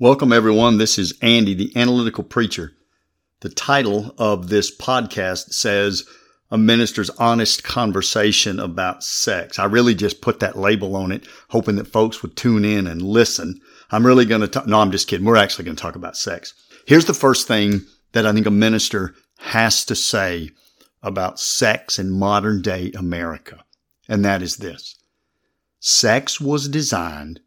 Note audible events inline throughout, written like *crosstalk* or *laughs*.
Welcome, everyone. This is Andy, the analytical preacher. The title of this podcast says a minister's honest conversation about sex. I really just put that label on it, hoping that folks would tune in and listen. I'm really going to talk. No, I'm just kidding. We're actually going to talk about sex. Here's the first thing that I think a minister has to say about sex in modern day America. And that is this. Sex was designed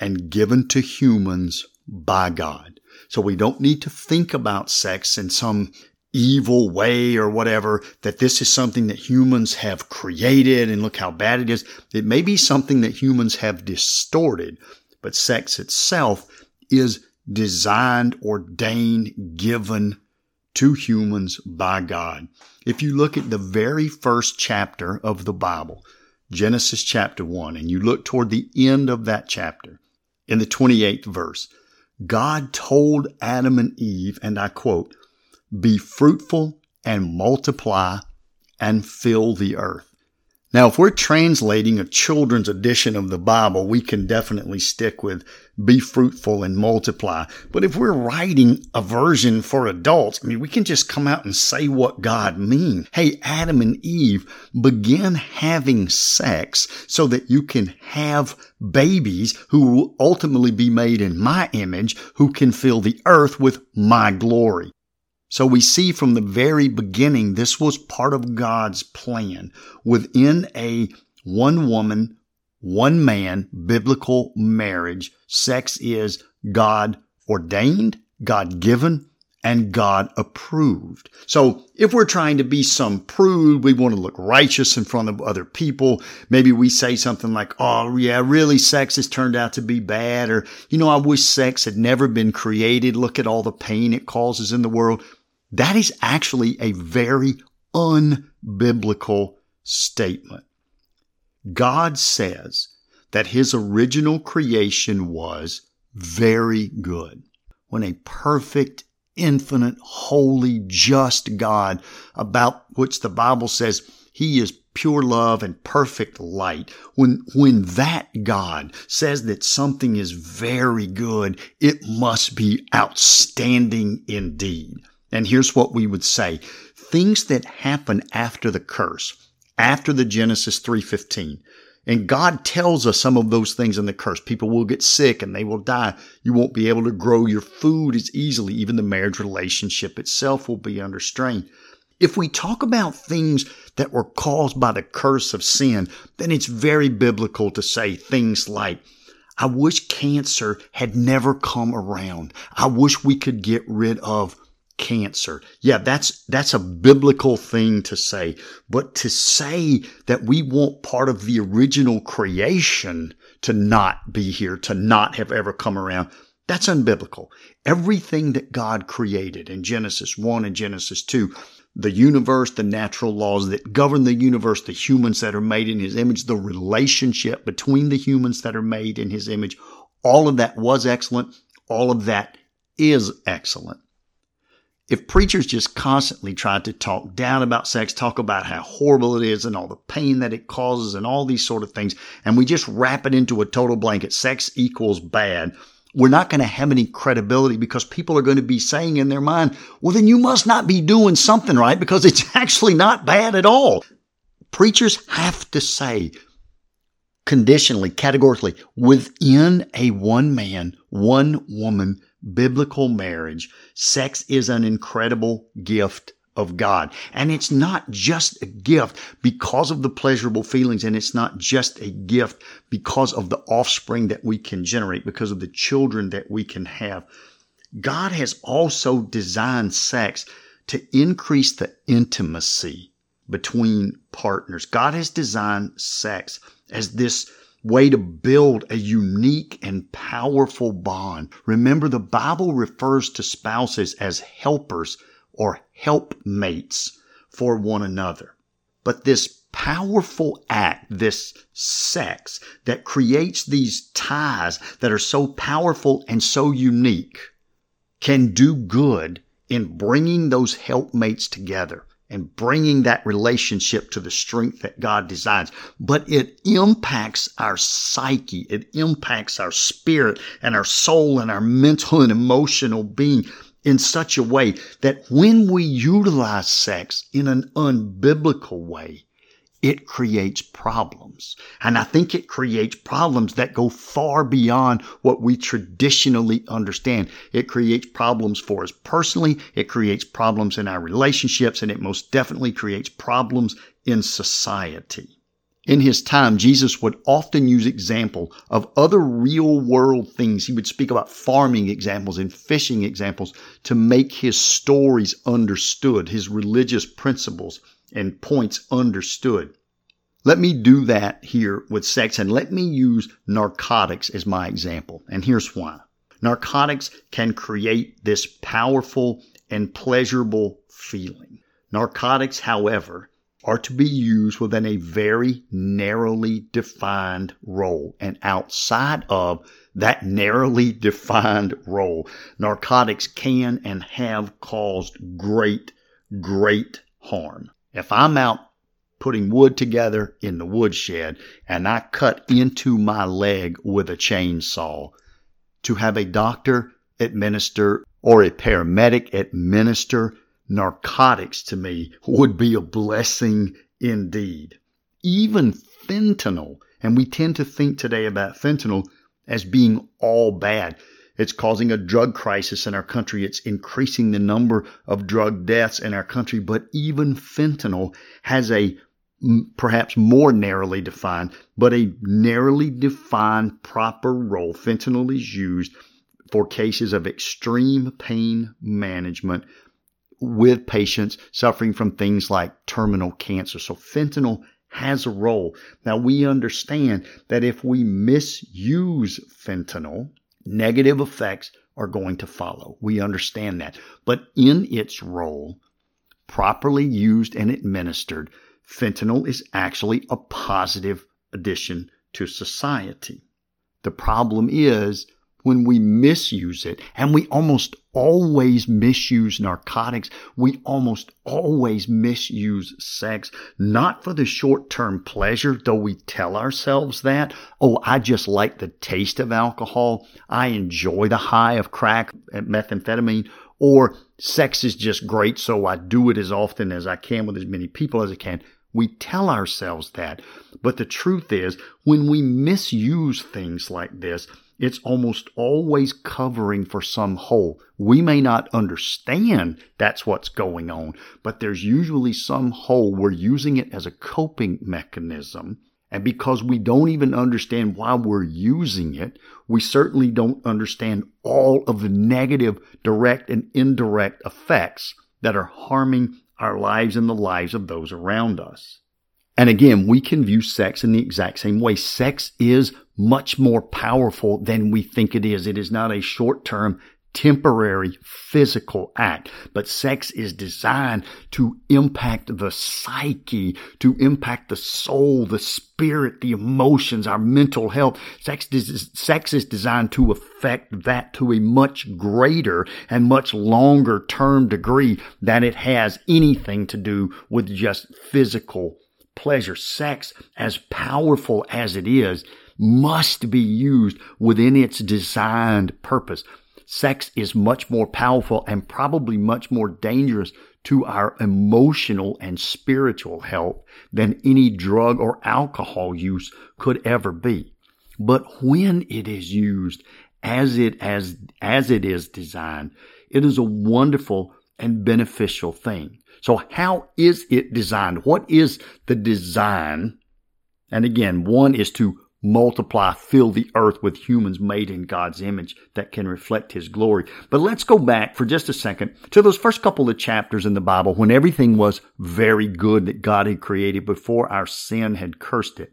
and given to humans by God. So we don't need to think about sex in some evil way or whatever, that this is something that humans have created and look how bad it is. It may be something that humans have distorted, but sex itself is designed, ordained, given to humans by God. If you look at the very first chapter of the Bible, Genesis chapter 1, and you look toward the end of that chapter, in the 28th verse, God told Adam and Eve, and I quote, be fruitful and multiply and fill the earth. Now, if we're translating a children's edition of the Bible, we can definitely stick with be fruitful and multiply. But if we're writing a version for adults, I mean, we can just come out and say what God means. Hey, Adam and Eve, begin having sex so that you can have babies who will ultimately be made in my image, who can fill the earth with my glory. So we see from the very beginning, this was part of God's plan within a one woman, one man biblical marriage. Sex is God ordained, God given, and God approved. So if we're trying to be some prude, we want to look righteous in front of other people. Maybe we say something like, Oh, yeah, really sex has turned out to be bad. Or, you know, I wish sex had never been created. Look at all the pain it causes in the world. That is actually a very unbiblical statement. God says that his original creation was very good. When a perfect, infinite, holy, just God, about which the Bible says he is pure love and perfect light, when, when that God says that something is very good, it must be outstanding indeed. And here's what we would say. Things that happen after the curse, after the Genesis 3:15. And God tells us some of those things in the curse. People will get sick and they will die. You won't be able to grow your food as easily. Even the marriage relationship itself will be under strain. If we talk about things that were caused by the curse of sin, then it's very biblical to say things like, I wish cancer had never come around. I wish we could get rid of cancer. Yeah, that's, that's a biblical thing to say. But to say that we want part of the original creation to not be here, to not have ever come around, that's unbiblical. Everything that God created in Genesis 1 and Genesis 2, the universe, the natural laws that govern the universe, the humans that are made in his image, the relationship between the humans that are made in his image, all of that was excellent. All of that is excellent if preachers just constantly tried to talk down about sex, talk about how horrible it is and all the pain that it causes and all these sort of things, and we just wrap it into a total blanket, sex equals bad, we're not going to have any credibility because people are going to be saying in their mind, well, then you must not be doing something right because it's *laughs* actually not bad at all. Preachers have to say conditionally, categorically, within a one man, one woman biblical marriage, sex is an incredible gift of God. And it's not just a gift because of the pleasurable feelings, and it's not just a gift because of the offspring that we can generate, because of the children that we can have. God has also designed sex to increase the intimacy between partners. God has designed sex as this way to build a unique and powerful bond. Remember, the Bible refers to spouses as helpers or helpmates for one another. But this powerful act, this sex that creates these ties that are so powerful and so unique can do good in bringing those helpmates together and bringing that relationship to the strength that God designs. But it impacts our psyche. It impacts our spirit and our soul and our mental and emotional being in such a way that when we utilize sex in an unbiblical way, it creates problems. And I think it creates problems that go far beyond what we traditionally understand. It creates problems for us personally. It creates problems in our relationships and it most definitely creates problems in society. In his time, Jesus would often use example of other real world things. He would speak about farming examples and fishing examples to make his stories understood, his religious principles and points understood. Let me do that here with sex and let me use narcotics as my example. And here's why. Narcotics can create this powerful and pleasurable feeling. Narcotics, however, are to be used within a very narrowly defined role. And outside of that narrowly defined role, narcotics can and have caused great, great harm. If I'm out putting wood together in the woodshed and I cut into my leg with a chainsaw, to have a doctor administer or a paramedic administer narcotics to me would be a blessing indeed. Even fentanyl, and we tend to think today about fentanyl as being all bad. It's causing a drug crisis in our country. It's increasing the number of drug deaths in our country. But even fentanyl has a perhaps more narrowly defined, but a narrowly defined proper role. Fentanyl is used for cases of extreme pain management with patients suffering from things like terminal cancer. So fentanyl has a role. Now we understand that if we misuse fentanyl, negative effects are going to follow. We understand that. But in its role, properly used and administered, fentanyl is actually a positive addition to society. The problem is when we misuse it, and we almost always misuse narcotics. We almost always misuse sex, not for the short term pleasure, though we tell ourselves that. Oh, I just like the taste of alcohol. I enjoy the high of crack and methamphetamine. Or sex is just great, so I do it as often as I can with as many people as I can. We tell ourselves that. But the truth is, when we misuse things like this, it's almost always covering for some hole. We may not understand that's what's going on, but there's usually some hole. We're using it as a coping mechanism. And because we don't even understand why we're using it, we certainly don't understand all of the negative direct and indirect effects that are harming our lives and the lives of those around us. And again, we can view sex in the exact same way. Sex is much more powerful than we think it is. It is not a short term, temporary physical act, but sex is designed to impact the psyche, to impact the soul, the spirit, the emotions, our mental health. Sex, sex is designed to affect that to a much greater and much longer term degree than it has anything to do with just physical pleasure. Sex, as powerful as it is, must be used within its designed purpose. Sex is much more powerful and probably much more dangerous to our emotional and spiritual health than any drug or alcohol use could ever be. But when it is used as it as as it is designed, it is a wonderful and beneficial thing. So how is it designed? What is the design? And again, one is to multiply, fill the earth with humans made in God's image that can reflect His glory. But let's go back for just a second to those first couple of chapters in the Bible when everything was very good that God had created before our sin had cursed it.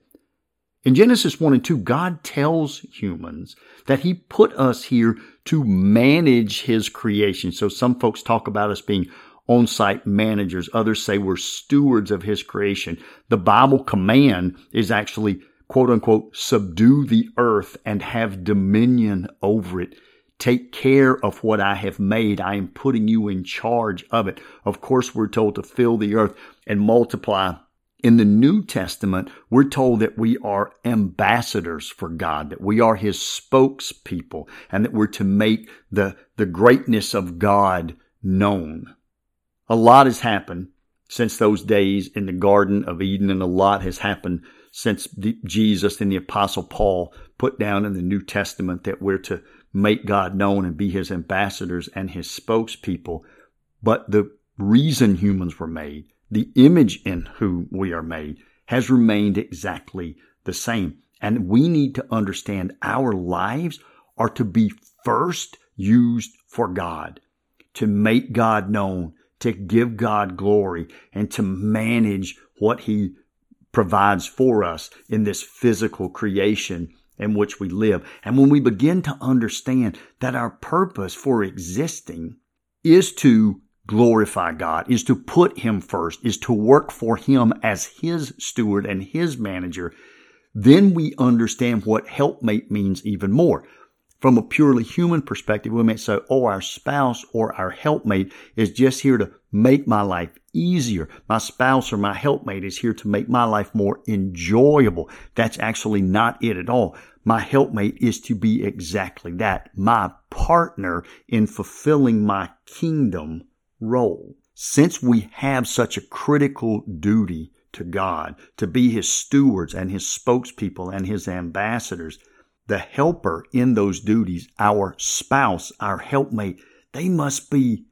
In Genesis 1 and 2, God tells humans that He put us here to manage His creation. So some folks talk about us being on site managers. Others say we're stewards of his creation. The Bible command is actually quote unquote subdue the earth and have dominion over it. Take care of what I have made. I am putting you in charge of it. Of course, we're told to fill the earth and multiply. In the New Testament, we're told that we are ambassadors for God, that we are His spokespeople, and that we're to make the, the greatness of God known. A lot has happened since those days in the Garden of Eden, and a lot has happened since the, Jesus and the Apostle Paul put down in the New Testament that we're to make God known and be his ambassadors and his spokespeople. But the reason humans were made, the image in whom we are made, has remained exactly the same. And we need to understand our lives are to be first used for God, to make God known, to give God glory, and to manage what He provides for us in this physical creation in which we live. And when we begin to understand that our purpose for existing is to glorify God, is to put Him first, is to work for Him as His steward and His manager, then we understand what helpmate means even more. From a purely human perspective, we may say, oh, our spouse or our helpmate is just here to make my life easier. My spouse or my helpmate is here to make my life more enjoyable. That's actually not it at all. My helpmate is to be exactly that, my partner in fulfilling my kingdom role. Since we have such a critical duty to God, to be His stewards and His spokespeople and His ambassadors, the helper in those duties, our spouse, our helpmate, they must be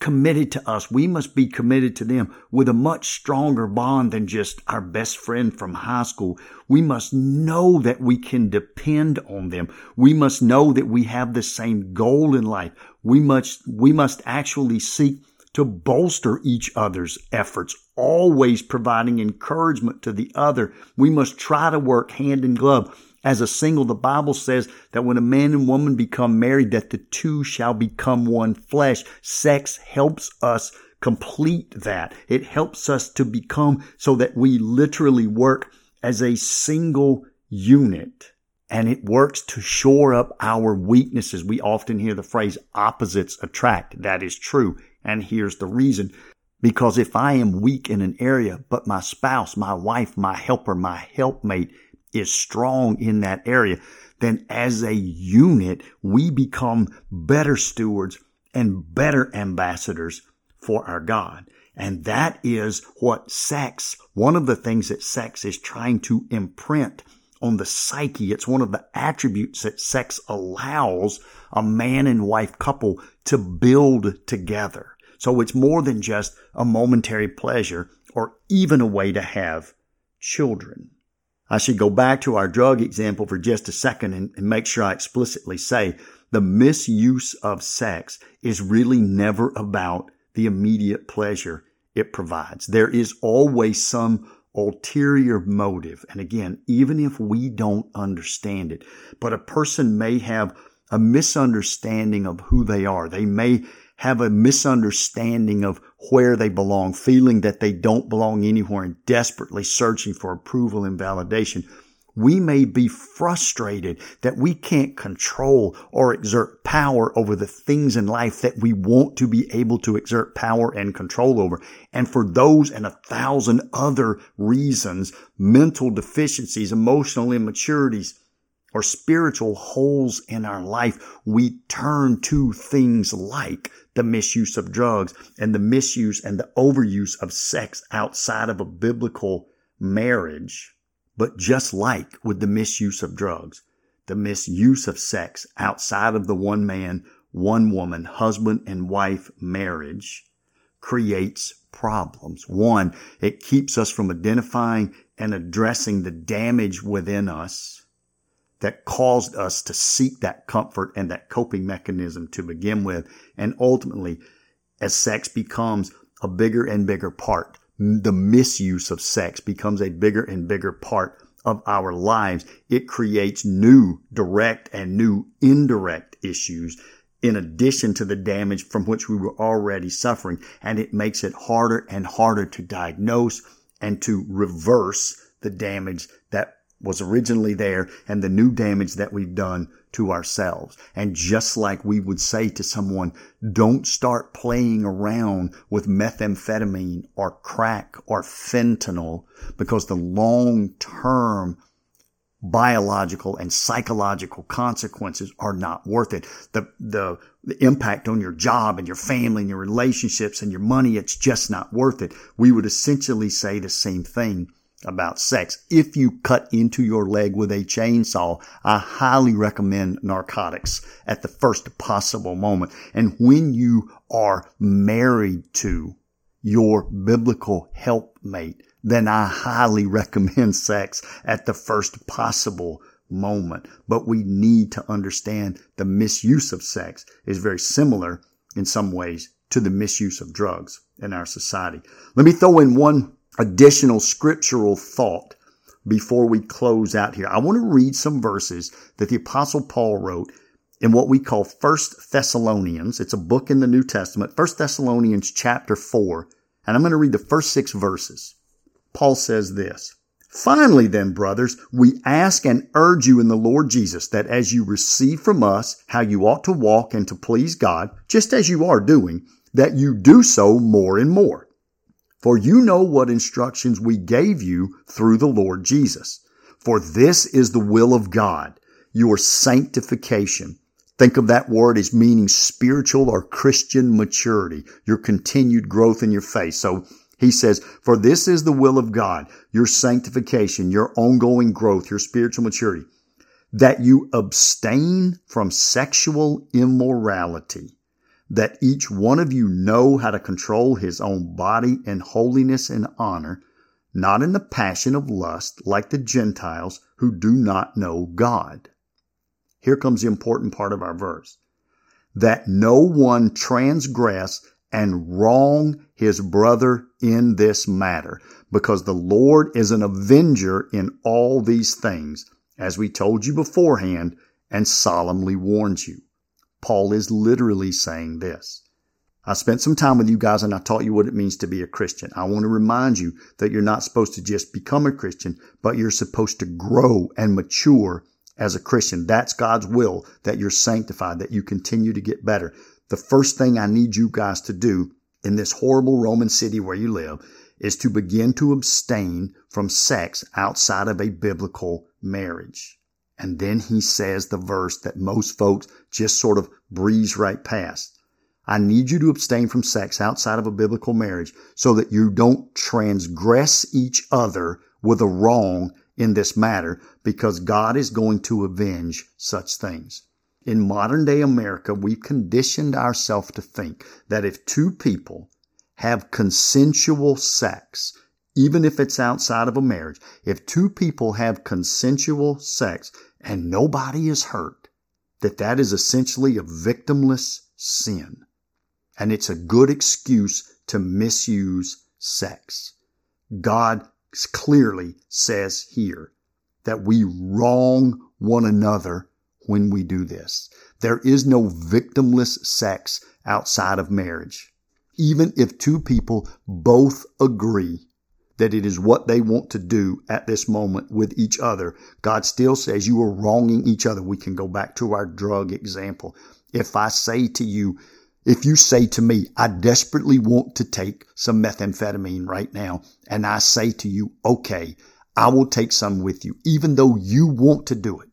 committed to us. We must be committed to them with a much stronger bond than just our best friend from high school. We must know that we can depend on them. We must know that we have the same goal in life. We must, we must actually seek to bolster each other's efforts, always providing encouragement to the other. We must try to work hand in glove as a single, the Bible says that when a man and woman become married, that the two shall become one flesh. Sex helps us complete that. It helps us to become so that we literally work as a single unit. And it works to shore up our weaknesses. We often hear the phrase opposites attract. That is true. And here's the reason. Because if I am weak in an area, but my spouse, my wife, my helper, my helpmate is strong in that area, then as a unit, we become better stewards and better ambassadors for our God. And that is what sex, one of the things that sex is trying to imprint on the psyche. It's one of the attributes that sex allows a man and wife couple to build together. So it's more than just a momentary pleasure or even a way to have children. I should go back to our drug example for just a second and, and, make sure I explicitly say the misuse of sex is really never about the immediate pleasure it provides. There is always some ulterior motive. And again, even if we don't understand it, but a person may have a misunderstanding of who they are. They may have a misunderstanding of where they belong, feeling that they don't belong anywhere and desperately searching for approval and validation. We may be frustrated that we can't control or exert power over the things in life that we want to be able to exert power and control over. And for those and a thousand other reasons, mental deficiencies, emotional immaturities, or spiritual holes in our life, we turn to things like the misuse of drugs and the misuse and the overuse of sex outside of a biblical marriage. But just like with the misuse of drugs, the misuse of sex outside of the one man, one woman, husband and wife marriage creates problems. One, it keeps us from identifying and addressing the damage within us that caused us to seek that comfort and that coping mechanism to begin with. And ultimately, as sex becomes a bigger and bigger part, the misuse of sex becomes a bigger and bigger part of our lives. It creates new direct and new indirect issues in addition to the damage from which we were already suffering. And it makes it harder and harder to diagnose and to reverse the damage that was originally there and the new damage that we've done to ourselves. And just like we would say to someone, don't start playing around with methamphetamine or crack or fentanyl because the long term biological and psychological consequences are not worth it. The, the, the impact on your job and your family and your relationships and your money, it's just not worth it. We would essentially say the same thing about sex. If you cut into your leg with a chainsaw, I highly recommend narcotics at the first possible moment. And when you are married to your biblical helpmate, then I highly recommend *laughs* sex at the first possible moment. But we need to understand the misuse of sex is very similar in some ways to the misuse of drugs in our society. Let me throw in one additional scriptural thought before we close out here. I want to read some verses that the apostle Paul wrote in what we call First Thessalonians. It's a book in the New Testament, First Thessalonians chapter four. And I'm going to read the first six verses. Paul says this. Finally, then, brothers, we ask and urge you in the Lord Jesus that as you receive from us how you ought to walk and to please God, just as you are doing, that you do so more and more for you know what instructions we gave you through the Lord Jesus. For this is the will of God, your sanctification. Think of that word as meaning spiritual or Christian maturity, your continued growth in your faith. So he says, for this is the will of God, your sanctification, your ongoing growth, your spiritual maturity, that you abstain from sexual immorality that each one of you know how to control his own body in holiness and honor, not in the passion of lust like the Gentiles who do not know God. Here comes the important part of our verse. That no one transgress and wrong his brother in this matter, because the Lord is an avenger in all these things, as we told you beforehand and solemnly warned you. Paul is literally saying this. I spent some time with you guys and I taught you what it means to be a Christian. I want to remind you that you're not supposed to just become a Christian, but you're supposed to grow and mature as a Christian. That's God's will that you're sanctified, that you continue to get better. The first thing I need you guys to do in this horrible Roman city where you live is to begin to abstain from sex outside of a biblical marriage. And then he says the verse that most folks just sort of breeze right past. I need you to abstain from sex outside of a biblical marriage so that you don't transgress each other with a wrong in this matter because God is going to avenge such things. In modern day America, we've conditioned ourselves to think that if two people have consensual sex, even if it's outside of a marriage, if two people have consensual sex, and nobody is hurt, that that is essentially a victimless sin. And it's a good excuse to misuse sex. God clearly says here that we wrong one another when we do this. There is no victimless sex outside of marriage. Even if two people both agree that it is what they want to do at this moment with each other. God still says you are wronging each other. We can go back to our drug example. If I say to you, if you say to me, I desperately want to take some methamphetamine right now, and I say to you, okay, I will take some with you, even though you want to do it.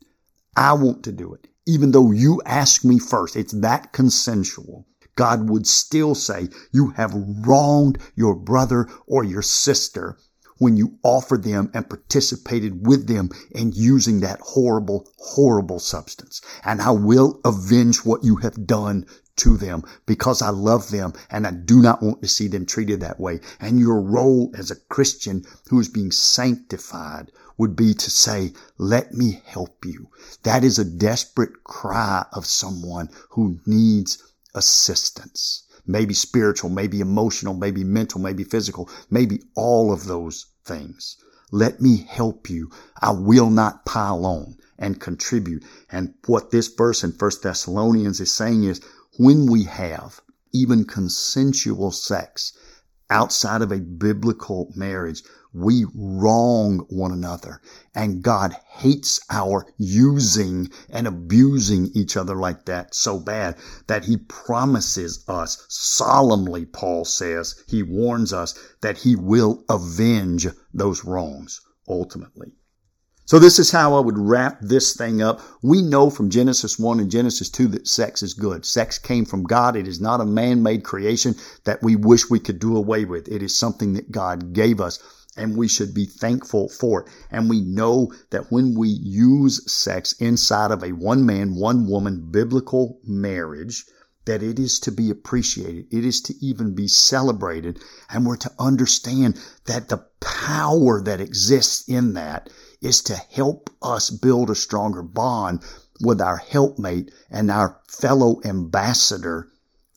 I want to do it, even though you ask me first. It's that consensual. God would still say you have wronged your brother or your sister when you offered them and participated with them in using that horrible, horrible substance. And I will avenge what you have done to them because I love them and I do not want to see them treated that way. And your role as a Christian who is being sanctified would be to say, let me help you. That is a desperate cry of someone who needs assistance. Maybe spiritual, maybe emotional, maybe mental, maybe physical, maybe all of those things. Let me help you. I will not pile on and contribute. And what this verse in First Thessalonians is saying is when we have even consensual sex outside of a biblical marriage, we wrong one another. And God hates our using and abusing each other like that so bad that he promises us solemnly, Paul says, he warns us that he will avenge those wrongs ultimately. So this is how I would wrap this thing up. We know from Genesis 1 and Genesis 2 that sex is good. Sex came from God. It is not a man-made creation that we wish we could do away with. It is something that God gave us and we should be thankful for it. And we know that when we use sex inside of a one man, one woman biblical marriage, that it is to be appreciated. It is to even be celebrated. And we're to understand that the power that exists in that is to help us build a stronger bond with our helpmate and our fellow ambassador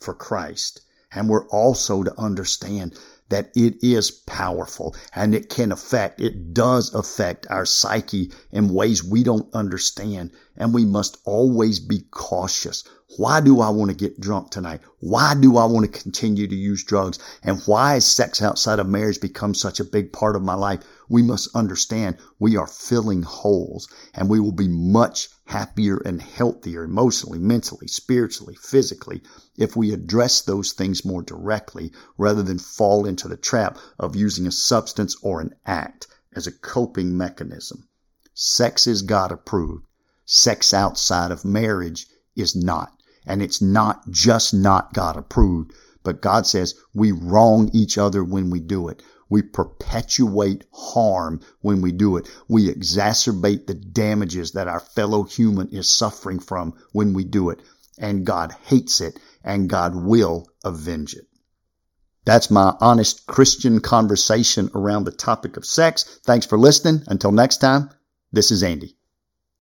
for Christ. And we're also to understand that it is powerful and it can affect, it does affect our psyche in ways we don't understand. And we must always be cautious. Why do I want to get drunk tonight? Why do I want to continue to use drugs? And why has sex outside of marriage become such a big part of my life? We must understand we are filling holes and we will be much happier and healthier emotionally, mentally, spiritually, physically if we address those things more directly rather than fall into the trap of using a substance or an act as a coping mechanism. Sex is God approved. Sex outside of marriage is not. And it's not just not God approved, but God says we wrong each other when we do it. We perpetuate harm when we do it. We exacerbate the damages that our fellow human is suffering from when we do it. And God hates it and God will avenge it. That's my honest Christian conversation around the topic of sex. Thanks for listening. Until next time, this is Andy.